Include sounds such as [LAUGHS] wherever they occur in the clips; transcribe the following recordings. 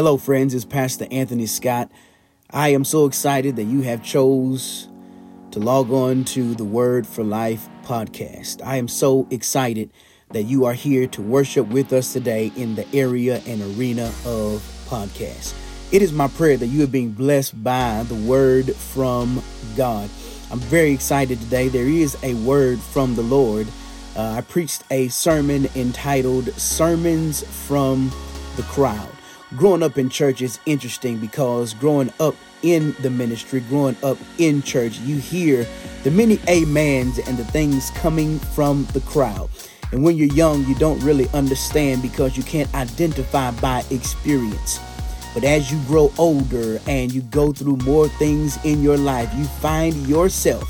Hello, friends. It's Pastor Anthony Scott. I am so excited that you have chose to log on to the Word for Life podcast. I am so excited that you are here to worship with us today in the area and arena of podcast. It is my prayer that you are being blessed by the Word from God. I'm very excited today. There is a word from the Lord. Uh, I preached a sermon entitled Sermons from the Crowd growing up in church is interesting because growing up in the ministry, growing up in church, you hear the many amens and the things coming from the crowd. And when you're young, you don't really understand because you can't identify by experience. But as you grow older and you go through more things in your life, you find yourself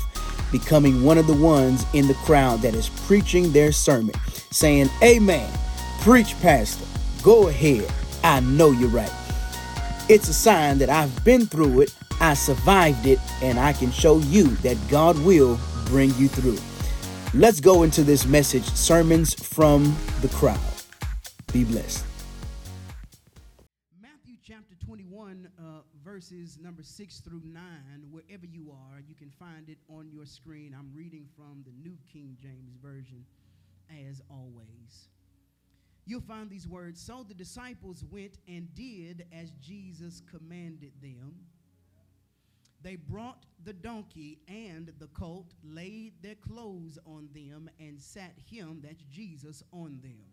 becoming one of the ones in the crowd that is preaching their sermon, saying, Amen. Preach, Pastor. Go ahead. I know you're right. It's a sign that I've been through it, I survived it, and I can show you that God will bring you through. Let's go into this message Sermons from the Crowd. Be blessed. Matthew chapter 21, uh, verses number 6 through 9, wherever you are, you can find it on your screen. I'm reading from the New King James Version, as always you'll find these words So the disciples went and did as Jesus commanded them. They brought the donkey and the colt, laid their clothes on them, and sat him, that's Jesus, on them.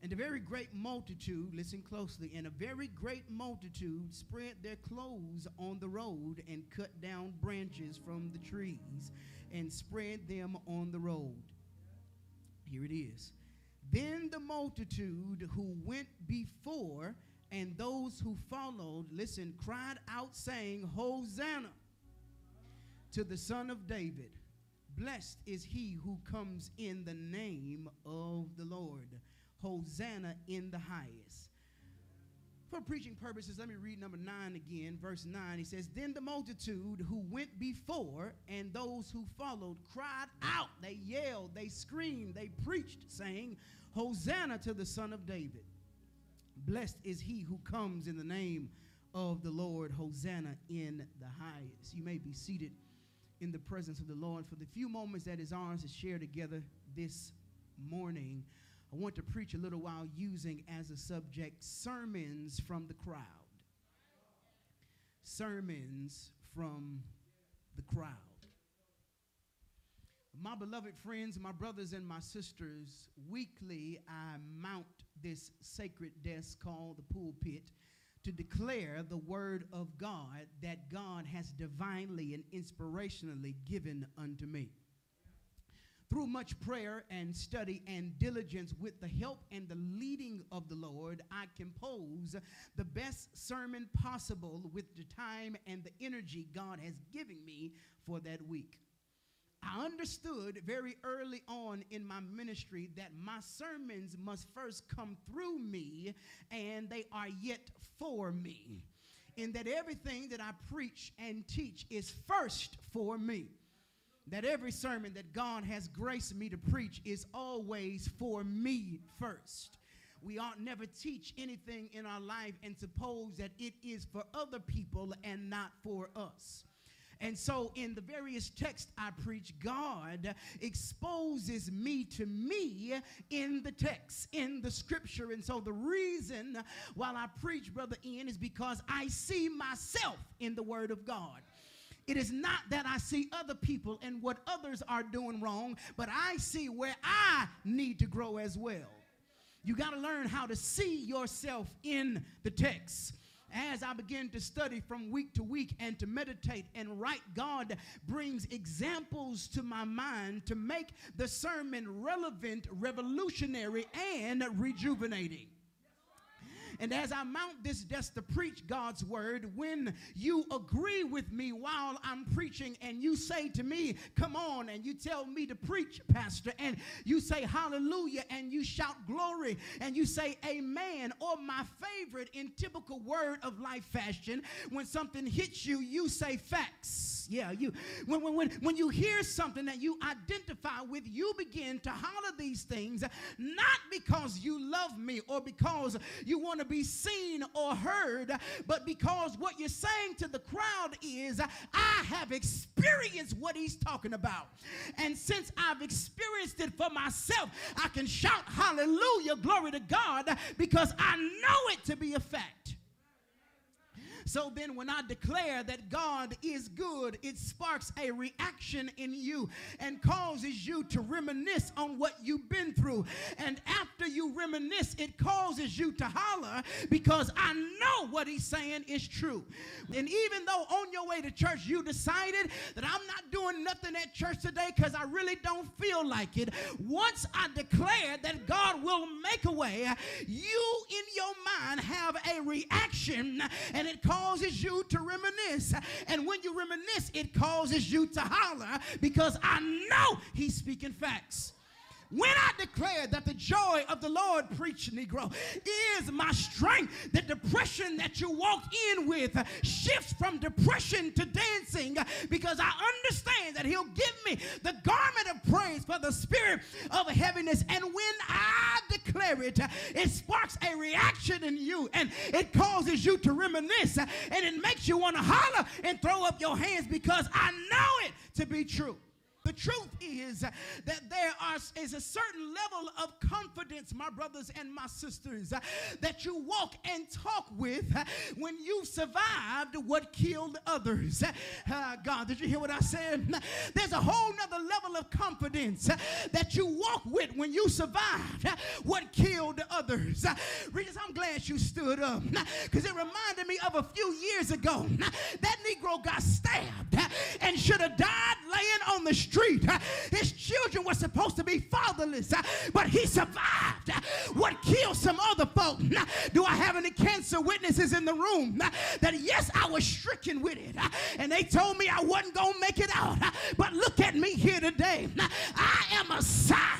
And a very great multitude, listen closely, and a very great multitude spread their clothes on the road and cut down branches from the trees and spread them on the road. Here it is. Then the multitude who went before and those who followed, listen, cried out, saying, Hosanna to the Son of David. Blessed is he who comes in the name of the Lord. Hosanna in the highest. For preaching purposes, let me read number 9 again, verse 9. He says, Then the multitude who went before and those who followed cried out. They yelled, they screamed, they preached, saying, Hosanna to the Son of David. Blessed is he who comes in the name of the Lord. Hosanna in the highest. You may be seated in the presence of the Lord for the few moments that is ours to share together this morning. I want to preach a little while using as a subject sermons from the crowd. Sermons from the crowd. My beloved friends, my brothers, and my sisters, weekly I mount this sacred desk called the pulpit to declare the word of God that God has divinely and inspirationally given unto me. Through much prayer and study and diligence, with the help and the leading of the Lord, I compose the best sermon possible with the time and the energy God has given me for that week. I understood very early on in my ministry that my sermons must first come through me and they are yet for me. In that everything that I preach and teach is first for me. That every sermon that God has graced me to preach is always for me first. We ought never teach anything in our life and suppose that it is for other people and not for us. And so, in the various texts I preach, God exposes me to me in the text, in the scripture. And so, the reason while I preach, Brother Ian, is because I see myself in the Word of God. It is not that I see other people and what others are doing wrong, but I see where I need to grow as well. You got to learn how to see yourself in the text as I begin to study from week to week and to meditate and write, God brings examples to my mind to make the sermon relevant, revolutionary, and rejuvenating. And as I mount this desk to preach God's word, when you agree with me while I'm preaching and you say to me, Come on, and you tell me to preach, Pastor, and you say hallelujah and you shout glory and you say amen, or my favorite in typical word of life fashion, when something hits you, you say facts. Yeah, you when, when, when, you hear something that you identify with, you begin to holler these things, not because you love me or because you want to be seen or heard, but because what you're saying to the crowd is, I have experienced what he's talking about. And since I've experienced it for myself, I can shout hallelujah, glory to God, because I know it to be a fact. So then, when I declare that God is good, it sparks a reaction in you and causes you to reminisce on what you've been through. And after you reminisce, it causes you to holler because I know what he's saying is true. And even though on your way to church you decided that I'm not doing nothing at church today because I really don't feel like it, once I declare that God will make a way, you in your mind have a reaction and it causes causes you to reminisce. And when you reminisce, it causes you to holler because I know he's speaking facts. When I declare that the joy of the Lord, preach Negro, is my strength, the depression that you walk in with shifts from depression to dancing because I understand that He'll give me the garment of praise for the spirit of heaviness. And when I declare it, it sparks a reaction in you and it causes you to reminisce and it makes you want to holler and throw up your hands because I know it to be true. The truth is that there are, is a certain level of confidence, my brothers and my sisters, that you walk and talk with when you survived what killed others. Uh, God, did you hear what I said? There's a whole nother level of confidence that you walk with when you survived what killed others. Regis, I'm glad you stood up because it reminded me of a few years ago. That Negro got stabbed and should have died laying on the street street. Uh, his children were supposed to be fatherless, uh, but he survived. Uh, what killed some other folk? Do I have any cancer witnesses in the room that yes, I was stricken with it, and they told me I wasn't gonna make it out. But look at me here today. I am a sign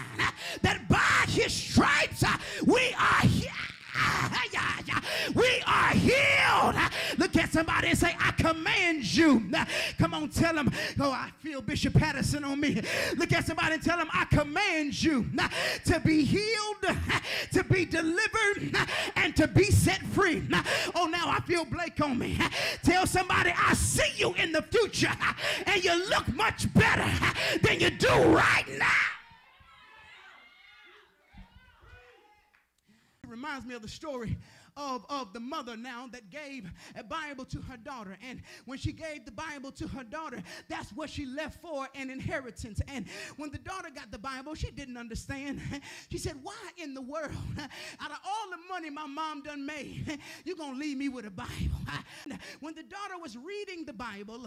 and say, I command you. Come on, tell them. Oh, I feel Bishop Patterson on me. Look at somebody and tell them, I command you to be healed, to be delivered, and to be set free. Oh, now I feel Blake on me. Tell somebody, I see you in the future, and you look much better than you do right now. It reminds me of the story of, of the mother now that gave a Bible to her daughter. And when she gave the Bible to her daughter, that's what she left for an inheritance. And when the daughter got the Bible, she didn't understand. [LAUGHS] She said, Why in the world, [LAUGHS] out of all the money my mom done made, [LAUGHS] you're going to leave me with a Bible? When the daughter was reading the Bible,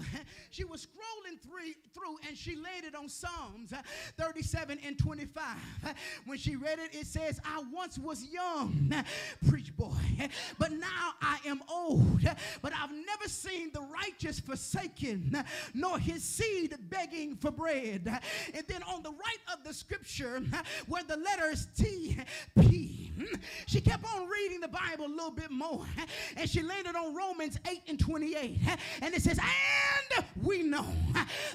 she was scrolling through, through and she laid it on Psalms uh, 37 and 25. When she read it, it says, I once was young, preach boy, [LAUGHS] but now I am old. But I've never seen the righteous forsaken, nor his seed begging for bread. And then on the right of the scripture, where the letters T, P, she kept on reading the Bible a little bit more. And she landed on Romans 8 and 28. And it says, And we know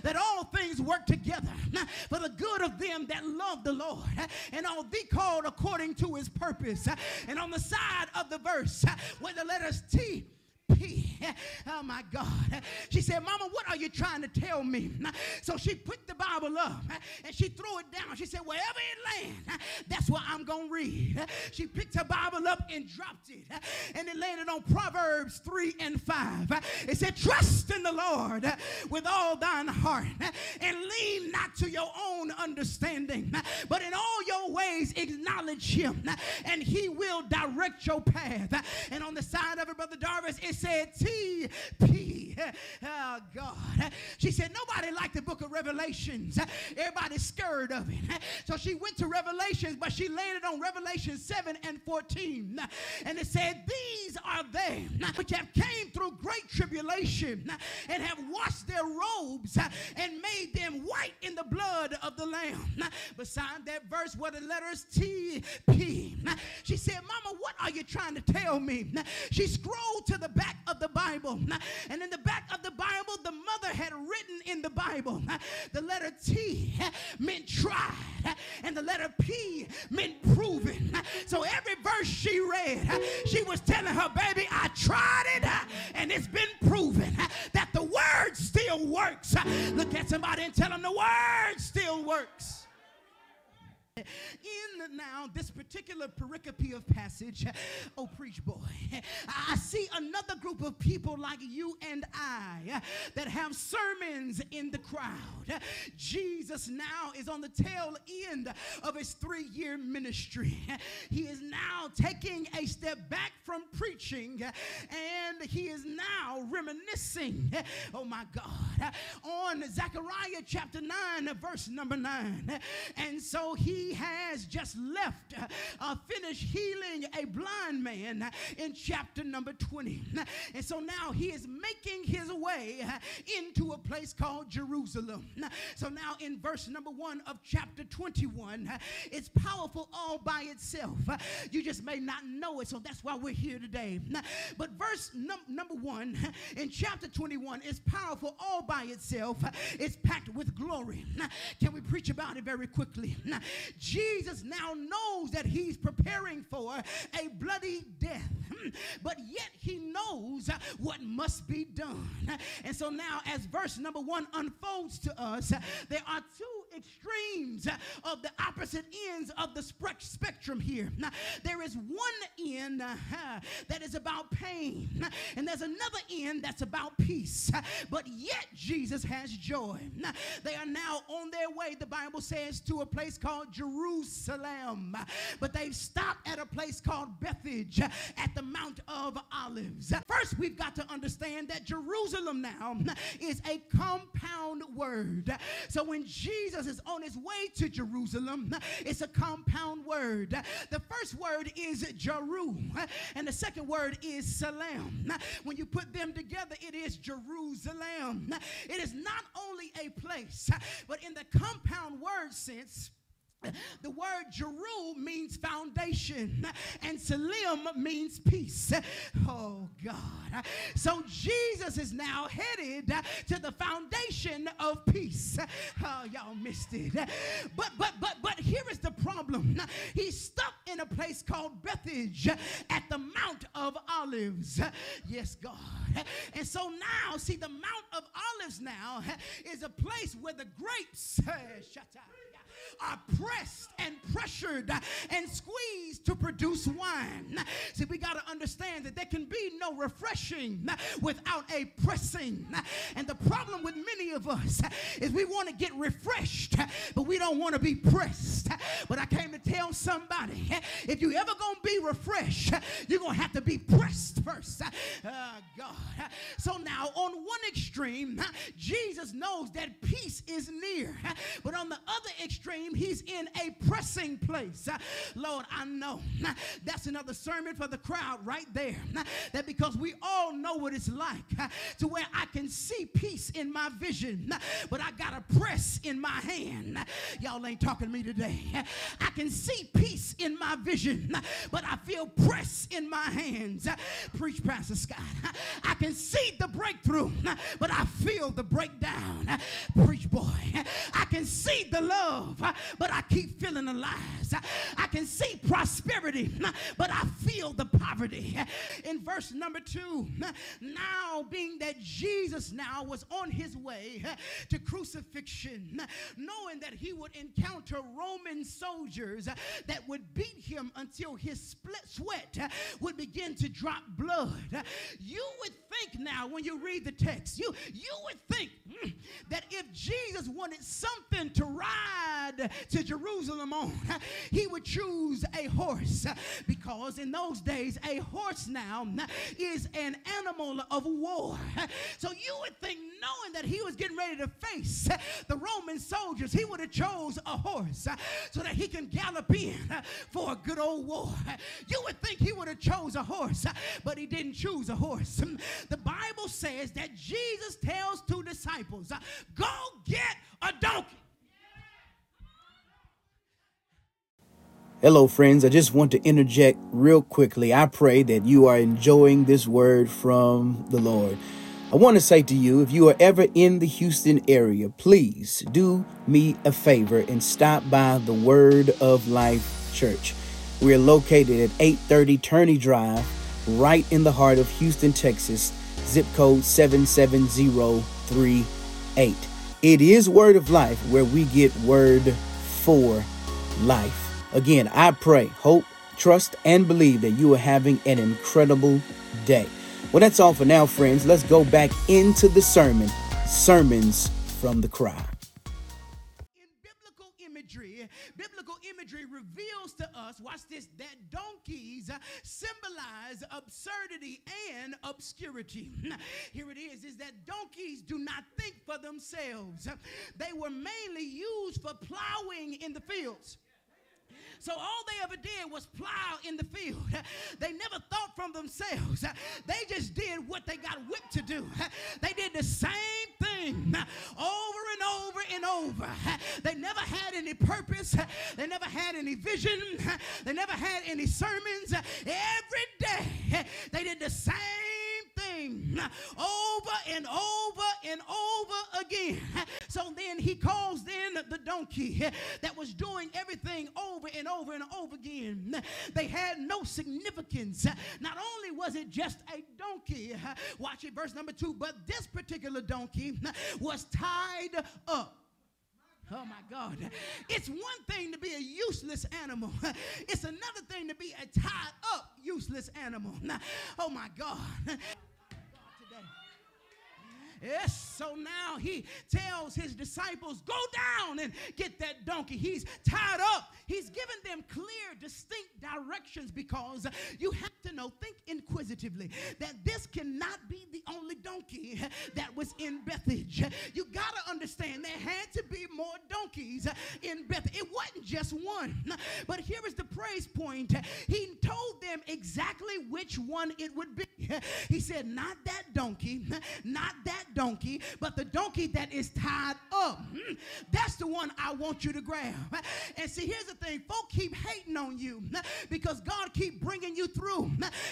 that all things work together for the good of them that love the Lord and all be called according to his purpose. And on the side of the verse where the letters T P. [LAUGHS] Oh my God. She said, Mama, what are you trying to tell me? So she put the Bible up and she threw it down. She said, Wherever it lands, that's what I'm going to read. She picked her Bible up and dropped it. And it landed on Proverbs 3 and 5. It said, Trust in the Lord with all thine heart and lean not to your own understanding, but in all your ways acknowledge him and he will direct your path. And on the side of it, Brother Darvis, it said TP. Oh, God. She said, Nobody liked the book of Revelations. Everybody's scared of it. So she went to Revelations, but she landed on Revelation 7 and 14. And it said, These are they which have came through great tribulation and have washed their robes and made them white in the blood of the Lamb. Beside that verse were the letters T P. She said, Mama, what are you trying to tell me? She scrolled to the back of the Bible. And in the back of the Bible, the mother had written in the Bible, the letter T meant tried, and the letter P meant proven. So every verse she read, she was telling her baby, I tried it, and it's been proven that the word still works. Look at somebody and tell them the word still works. In now this particular pericope of passage, oh, preach boy, I see another group of people like you and I that have sermons in the crowd. Jesus now is on the tail end of his three year ministry. He is now taking a step back from preaching and he is now reminiscing, oh my God, on Zechariah chapter 9, verse number 9. And so he has just left, uh, uh, finished healing a blind man uh, in chapter number 20. And so now he is making his way uh, into a place called Jerusalem. So now in verse number one of chapter 21, it's powerful all by itself. You just may not know it, so that's why we're here today. But verse num- number one in chapter 21 is powerful all by itself. It's packed with glory. Can we preach about it very quickly? Jesus now knows that he's preparing for a bloody death, but yet he knows what must be done. And so now, as verse number one unfolds to us, there are two extremes of the opposite ends of the spectrum here. Now, There is one end uh, that is about pain, and there's another end that's about peace. But yet, Jesus has joy. Now, They are now on their way, the Bible says, to a place called Jerusalem. Jerusalem, but they've stopped at a place called Bethphage at the Mount of Olives. First, we've got to understand that Jerusalem now is a compound word. So when Jesus is on his way to Jerusalem, it's a compound word. The first word is Jeru, and the second word is Salam. When you put them together, it is Jerusalem. It is not only a place, but in the compound word sense, the word Jeru means foundation, and Salim means peace. Oh God. So Jesus is now headed to the foundation of peace. Oh, y'all missed it. But but but but here is the problem. He's stuck in a place called Bethphage at the Mount of Olives. Yes, God. And so now, see, the Mount of Olives now is a place where the grapes [LAUGHS] shut up are pressed and pressured and squeezed to produce wine. See, we got to understand that there can be no refreshing without a pressing. And the problem with many of us is we want to get refreshed, but we don't want to be pressed. But I came to tell somebody if you ever going to be refreshed, you're going to have to be pressed first. Uh, God. So now, on one extreme, Jesus knows that peace is near, but on the other extreme, he's in a pressing place. Uh, Lord, I know uh, that's another sermon for the crowd right there. Uh, that because we all know what it's like to where I can see peace in my vision, but I got a press in my hand. Y'all ain't talking to me today. I can see peace in my vision, but I feel press in my hands. Preach, Pastor Scott. I can see the breakthrough, but I feel the breakdown. Preach, boy. I can see the love, but I keep feeling the lies. I can see prosperity, but I feel the poverty. In verse number two, now being that Jesus now was on his way to crucifixion, knowing that he would encounter Roman soldiers that would beat him until his split sweat would begin to drop blood. You would think now when you read the text, you, you would think mm, that if Jesus wanted something to ride to Jerusalem on, he would choose a horse because in those days, a horse now is an animal of war. So you would think, knowing that he was getting ready to face the Roman soldiers, he would have chose a horse so that he can gallop in for a good old war. You would think he would have chose a horse, but he didn't choose a horse. The Bible says that Jesus tells two disciples, "Go get a donkey." Hello, friends. I just want to interject real quickly. I pray that you are enjoying this word from the Lord. I want to say to you, if you are ever in the Houston area, please do me a favor and stop by the Word of Life Church. We are located at 830 Turney Drive, right in the heart of Houston, Texas, zip code 77038. It is Word of Life where we get Word for life. Again, I pray, hope, trust, and believe that you are having an incredible day. Well, that's all for now, friends. Let's go back into the sermon Sermons from the Crowd. In biblical imagery, biblical imagery reveals to us, watch this, that donkeys symbolize absurdity and obscurity. [LAUGHS] Here it is, is that donkeys do not think for themselves. They were mainly used for plowing in the fields. So all they ever did was plow in the field. [LAUGHS] They never thought from themselves. [LAUGHS] They just did what they got whipped to do. [LAUGHS] They did the same thing over and over and over. They never had any purpose. They never had any vision. They never had any sermons. Every day they did the same thing over and over and over again. So then he calls in the donkey that was doing everything over and over and over again. They had no significance. Not only was it just a donkey, watch it, verse number two, but this particular donkey was tied up. Oh my God. It's one thing to be a useless animal, it's another thing to be a tied up useless animal. Oh my God. Yes, so now he tells his disciples, Go down and get that donkey. He's tied up. He's given them clear, distinct directions because you have to know, think inquisitively, that this cannot be the only donkey that was in Bethage. You got to understand there had to be more donkeys in Bethage. It wasn't just one. But here is the praise point. He told them exactly which one it would be. He said, Not that donkey, not that donkey, but the donkey that is tied up. Hmm, that's the one I want you to grab. And see, here's the thing folk keep hating on you because God keep bringing you through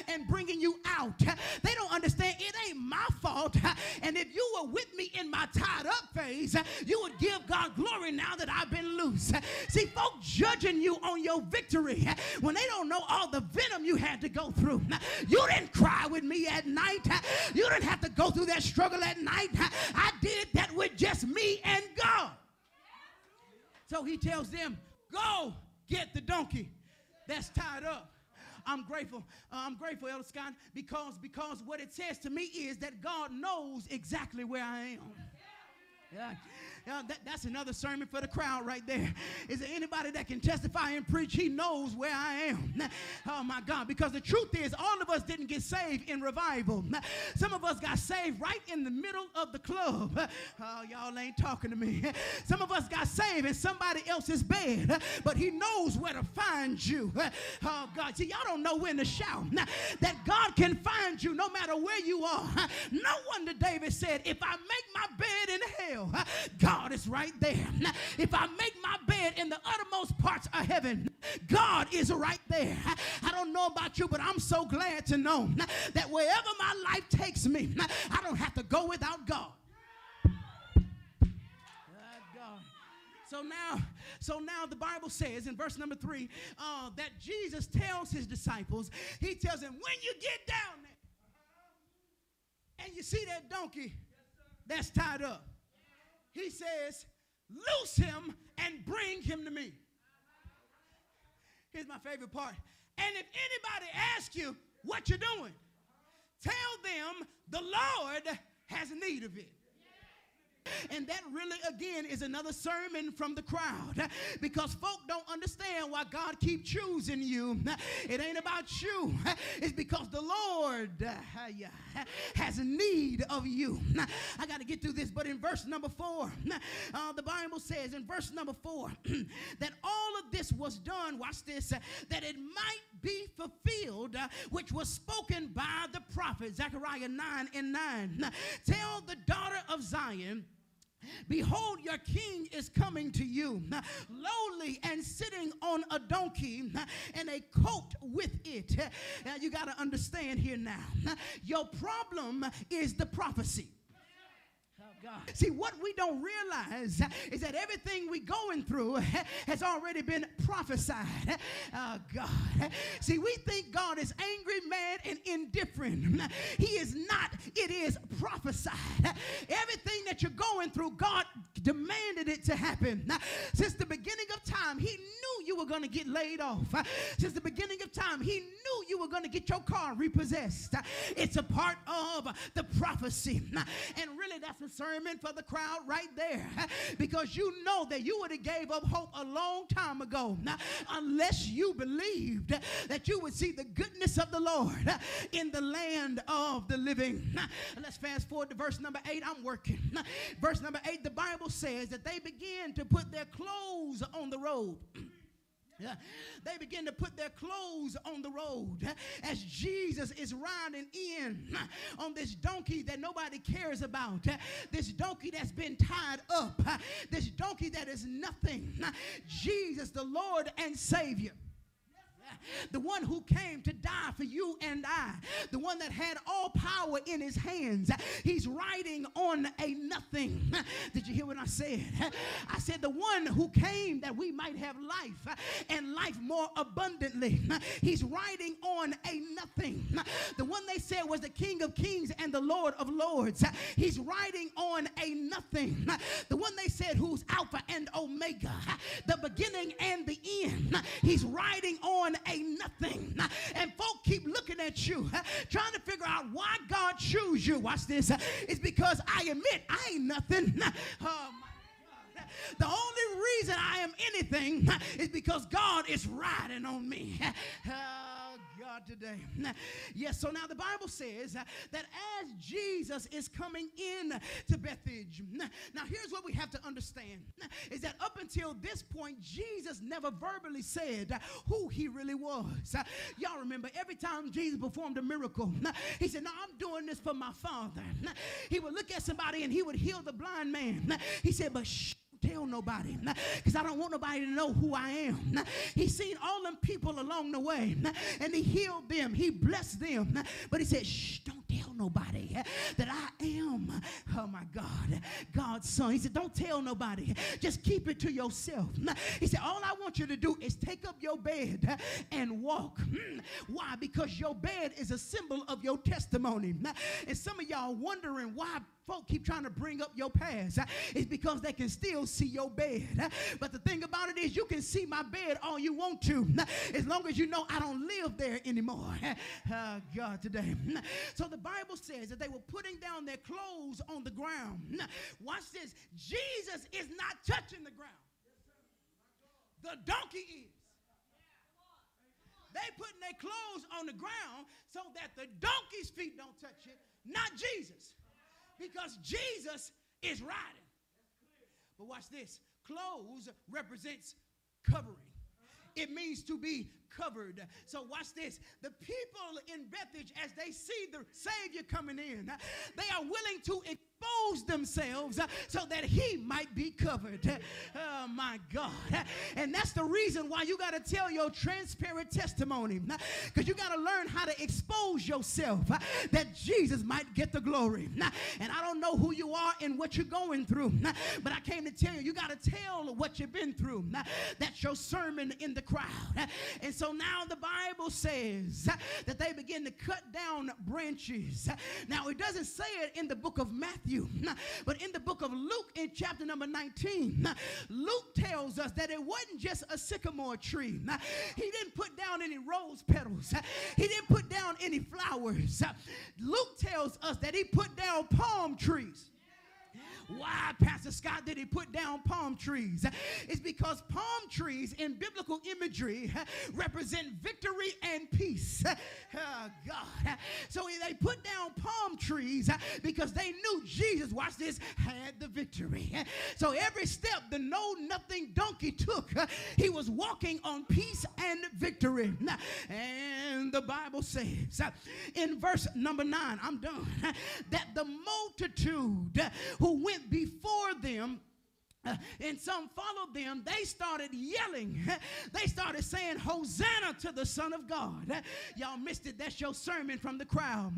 and bringing you out. They don't understand it ain't my fault. And if you were with me in my tied up phase, you would give God glory now that I've been loose. See, folk judging you on your victory when they don't know all the venom you had to go through. You didn't cry with me at night. You didn't have to go through that struggle at night. I did that with just me and God. So he tells them, Go get the donkey that's tied up. I'm grateful. Uh, I'm grateful, Elder Scott, because because what it says to me is that God knows exactly where I am. Yeah. Uh, that, that's another sermon for the crowd right there. Is there anybody that can testify and preach? He knows where I am. Oh my God. Because the truth is, all of us didn't get saved in revival. Some of us got saved right in the middle of the club. Oh, y'all ain't talking to me. Some of us got saved in somebody else's bed, but He knows where to find you. Oh God. See, y'all don't know when to shout. That God can find you no matter where you are. No wonder David said, If I make my bed in hell, God God is right there. If I make my bed in the uttermost parts of heaven, God is right there. I don't know about you, but I'm so glad to know that wherever my life takes me, I don't have to go without God. So now, so now the Bible says in verse number three uh, that Jesus tells his disciples, he tells them, when you get down there and you see that donkey that's tied up, he says, Loose him and bring him to me. Here's my favorite part. And if anybody asks you what you're doing, tell them the Lord has need of it. And that really, again, is another sermon from the crowd because folk don't understand why God keep choosing you. It ain't about you. It's because the Lord has need of you. I got to get through this, but in verse number four, uh, the Bible says in verse number four [CLEARS THROAT] that all of this was done, watch this, that it might be fulfilled, uh, which was spoken by the prophet, Zechariah 9 and 9. Tell the daughter of Zion, Behold, your king is coming to you, lowly and sitting on a donkey and a coat with it. Now, you got to understand here now. Your problem is the prophecy. See, what we don't realize is that everything we're going through [LAUGHS] has already been prophesied. Oh, God. See, we think God is angry, mad, and indifferent. He is not. It is prophesied. Everything that you're going through, God demanded it to happen. Since the beginning of time, He knew you were going to get laid off. Since the beginning of time, He knew you were going to get your car repossessed. It's a part of the prophecy. And really, that's a sermon for the crowd right there [LAUGHS] because you know that you would have gave up hope a long time ago [LAUGHS] unless you believed that you would see the goodness of the Lord [LAUGHS] in the land of the living. Let's fast forward to verse number 8. I'm working. Verse number 8 the Bible says that they began to put their clothes on the road. [CLEARS THROAT] [LAUGHS] They begin to put their clothes on the road as Jesus is riding in on this donkey that nobody cares about, this donkey that's been tied up, this donkey that is nothing. Jesus, the Lord and Savior the one who came to die for you and I, the one that had all power in his hands. He's riding on a nothing. Did you hear what I said? I said, the one who came that we might have life and life more abundantly. He's riding on a nothing. The one they said was the King of Kings and the Lord of Lords. He's riding on a nothing. The one they said who's Alpha and Omega, the beginning and the end. He's riding on a nothing. And folk keep looking at you, trying to figure out why God chose you. Watch this. It's because I admit I ain't nothing. [LAUGHS] Oh, the only reason I am anything is because God is riding on me. [LAUGHS] Oh, God today. [LAUGHS] Yes, so now the Bible says that as Jesus is coming in to Bethage, [LAUGHS] now here's what we have to understand [LAUGHS] is that up until this point, Jesus never verbally said who he really was. Y'all remember every time Jesus performed a miracle, he said, No, I'm doing this for my Father. He would look at somebody and he would heal the blind man. He said, But tell nobody because I don't want nobody to know who I am. He seen all them people along the way and he healed them, he blessed them. But he said, shh, don't tell nobody that I am, oh my God, God's son. He said, don't tell nobody, just keep it to yourself. He said, all I want you to do is take up your bed and walk. Why? Because your bed is a symbol of your testimony. And some of y'all wondering why folk keep trying to bring up your past uh, is because they can still see your bed. Uh, but the thing about it is, you can see my bed all you want to, uh, as long as you know I don't live there anymore. [LAUGHS] God, today. So the Bible says that they were putting down their clothes on the ground. Watch this. Jesus is not touching the ground. The donkey is. They putting their clothes on the ground so that the donkey's feet don't touch it, not Jesus because Jesus is riding. But watch this clothes represents covering. It means to be covered. So watch this. The people in Bethage, as they see the Savior coming in, they are willing to expose themselves uh, so that he might be covered. [LAUGHS] Oh my God. And that's the reason why you got to tell your transparent testimony. Uh, because you got to learn how to expose yourself uh, that Jesus might get the glory. And I don't know who you are and what you're going through, but I came to tell you, you got to tell what you've been through. That's your sermon in the crowd. And so now the Bible says that they begin to cut down branches. Now it doesn't say it in the book of Matthew you. [LAUGHS] But in the book of Luke, in chapter number 19, [LAUGHS] Luke tells us that it wasn't just a sycamore tree. [LAUGHS] He didn't put down any rose petals, he didn't put down any flowers. Luke tells us that he put down palm trees. Why, Pastor Scott, did he put down palm trees? It's because palm trees in biblical imagery represent victory and peace. Oh, [LAUGHS] God. So they put down palm trees because they knew Jesus, watch this, had the victory. So every step the know nothing donkey took, he was walking on peace and victory. And the Bible says in verse number nine, I'm done, that the multitude who went before them and some followed them, they started yelling. They started saying, Hosanna to the Son of God. Y'all missed it. That's your sermon from the crowd.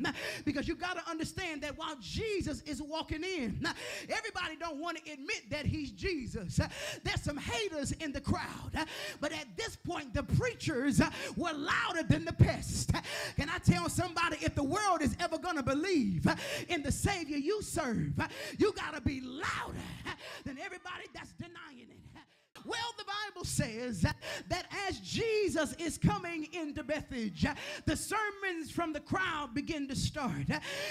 Because you got to understand that while Jesus is walking in, everybody don't want to admit that he's Jesus. There's some haters in the crowd. But at this point, the preachers were louder than the pest. Can I tell somebody if the world is ever going to believe in the Savior you serve, you got to be louder than everybody that's denying it. Well, the Bible says that as Jesus is coming into Bethage, the sermons from the crowd begin to start.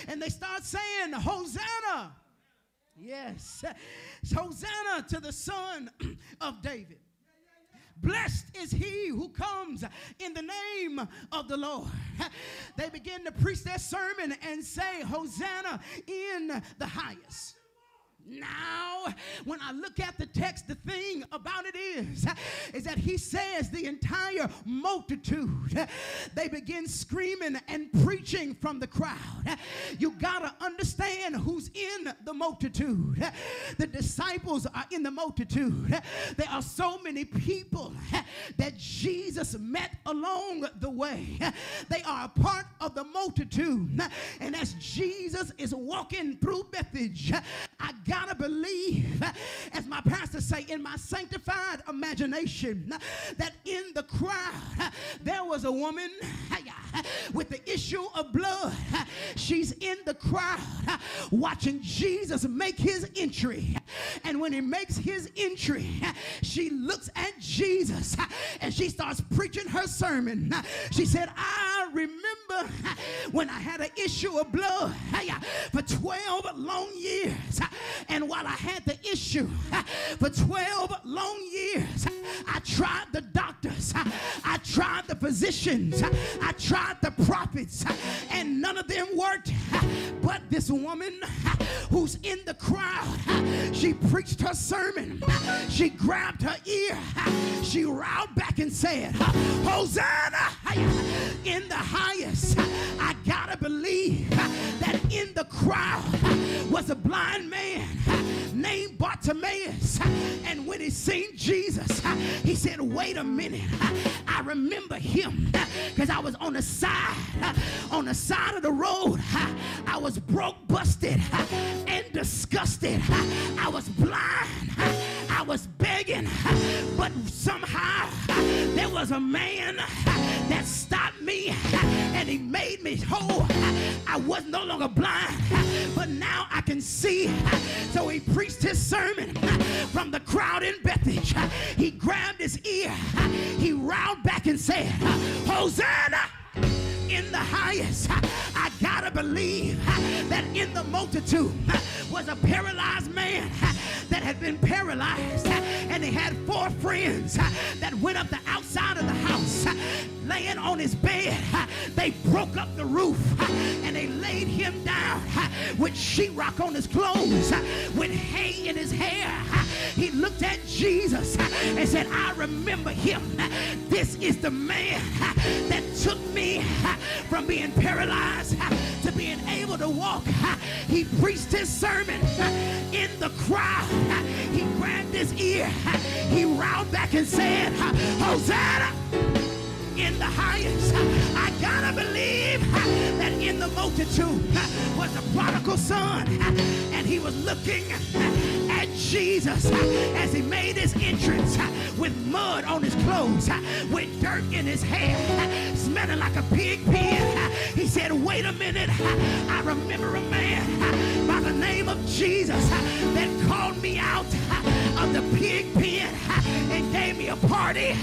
And they start saying, Hosanna. Yes. Hosanna to the Son of David. Blessed is he who comes in the name of the Lord. They begin to preach their sermon and say, Hosanna in the highest. Now, when I look at the text, the thing about it is, is that he says the entire multitude, they begin screaming and preaching from the crowd. You gotta understand who's in the multitude. The disciples are in the multitude. There are so many people that Jesus met along the way. They are a part of the multitude. And as Jesus is walking through Bethage, I got gotta believe, as my pastor say, in my sanctified imagination, that in the crowd there was a woman with the issue of blood. She's in the crowd watching Jesus make his entry. And when he makes his entry, she looks at Jesus and she starts preaching her sermon. She said, I remember when I had an issue of blood for 12 long years. And while I had the issue for 12 long years, I tried the doctors, I tried the physicians, I tried the prophets, and none of them worked. But this woman who's in the crowd, she preached her sermon. She grabbed her ear, she riled back and said, Hosanna in the highest. I gotta believe that in the crowd was a blind man named Bartimaeus. And when he seen Jesus, he said, Wait a minute. I remember him because I was on the side, on the side of the road. I was broke, busted, and disgusted. I was blind. Was begging, but somehow there was a man that stopped me and he made me whole. I was no longer blind, but now I can see. So he preached his sermon from the crowd in Bethage. He grabbed his ear, he riled back and said, Hosanna! In the highest. I gotta believe that in the multitude was a paralyzed man that had been paralyzed, and he had four friends that went up the outside of the house, laying on his bed. They broke up the roof and they laid him down with sheetrock on his clothes, with hay in his hair. He looked at Jesus and said, I remember him. This is the man that took me from being paralyzed to being able to walk. He preached his sermon in the crowd. He grabbed his ear. He riled back and said, Hosanna in the highest. I gotta believe that in the multitude was a prodigal son, and he was looking at Jesus as he made his entrance with mud on his clothes, with dirt in his hair, smelling like a pig pen. He said, Wait a minute, I remember a man by the name of Jesus that called me out of the pig pen and gave me a party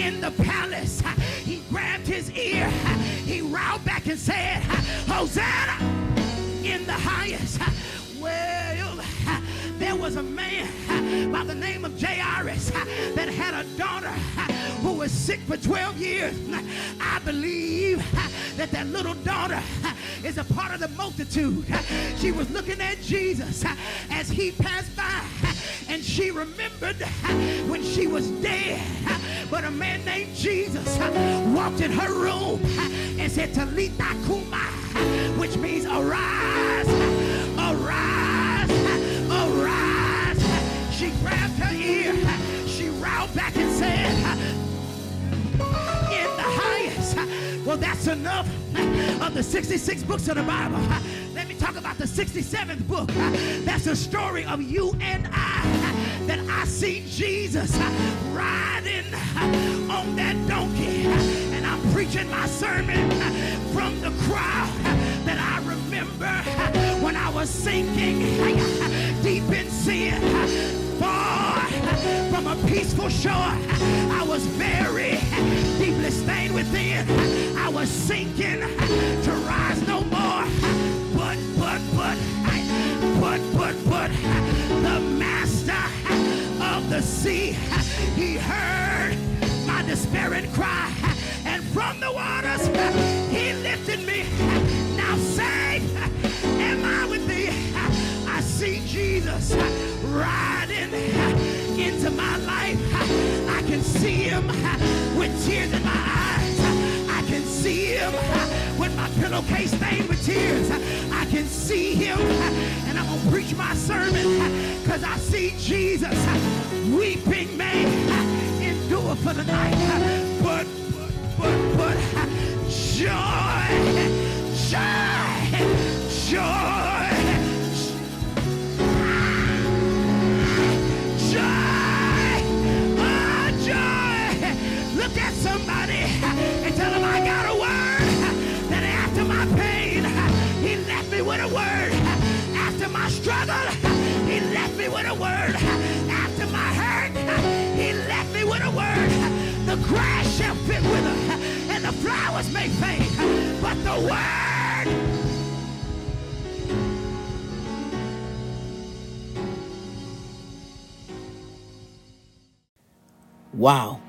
in the palace. He grabbed his ear, he riled back and said, Hosanna in the highest. Well, there was a man by the name of Jairus that had a daughter who was sick for 12 years. I believe that that little daughter is a part of the multitude. She was looking at Jesus as he passed by, and she remembered when she was dead. But a man named Jesus walked in her room and said, Talitha Kuma, which means arise, arise, arise. She grabbed her ear, she roused back and said, In the highest. Well, that's enough of the 66 books of the Bible. Let me talk about the 67th book. That's a story of you and I. That I see Jesus riding on that donkey. And I'm preaching my sermon from the crowd that I remember when I was sinking deep in sin. Far from a peaceful shore, I was very deeply stained within. I was sinking to rise no more. Sea, he heard my despairing cry. And from the waters, he lifted me. Now safe am I with thee. I see Jesus riding into my life. I can see him with tears in my eyes. I can see him with my pillowcase stained with tears. I can see him, preach my sermon because I see Jesus weeping may endure for the night. But, but, but, joy, joy, joy. Joy! Joy! Look at somebody struggle, he left me with a word. After my hurt, he left me with a word. The grass shall fit wither and the flowers may fade, but the word Wow.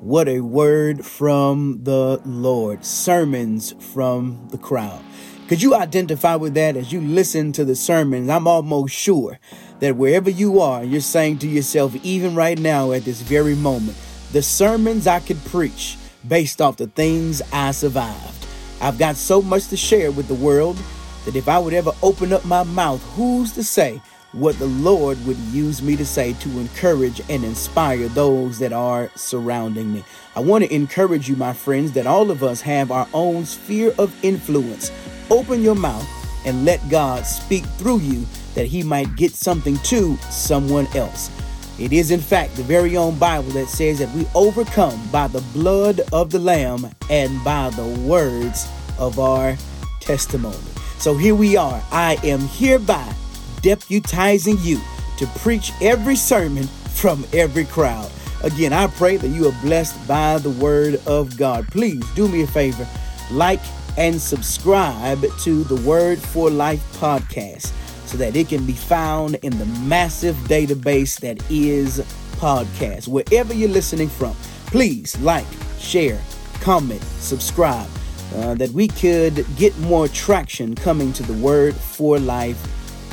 What a word from the Lord. Sermons from the crowd. Could you identify with that as you listen to the sermons? I'm almost sure that wherever you are, you're saying to yourself, even right now at this very moment, the sermons I could preach based off the things I survived. I've got so much to share with the world that if I would ever open up my mouth, who's to say what the Lord would use me to say to encourage and inspire those that are surrounding me. I want to encourage you, my friends, that all of us have our own sphere of influence. Open your mouth and let God speak through you that he might get something to someone else. It is, in fact, the very own Bible that says that we overcome by the blood of the Lamb and by the words of our testimony. So here we are. I am hereby deputizing you to preach every sermon from every crowd. Again, I pray that you are blessed by the word of God. Please do me a favor, like and subscribe to the Word for Life podcast so that it can be found in the massive database that is podcast. Wherever you're listening from, please like, share, comment, subscribe. Uh, that we could get more traction coming to the Word for Life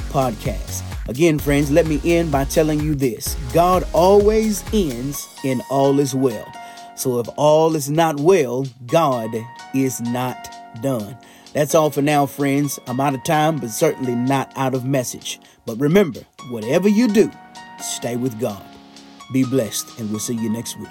podcast. Again, friends, let me end by telling you this God always ends in all is well. So if all is not well, God is not done. That's all for now, friends. I'm out of time, but certainly not out of message. But remember, whatever you do, stay with God. Be blessed, and we'll see you next week.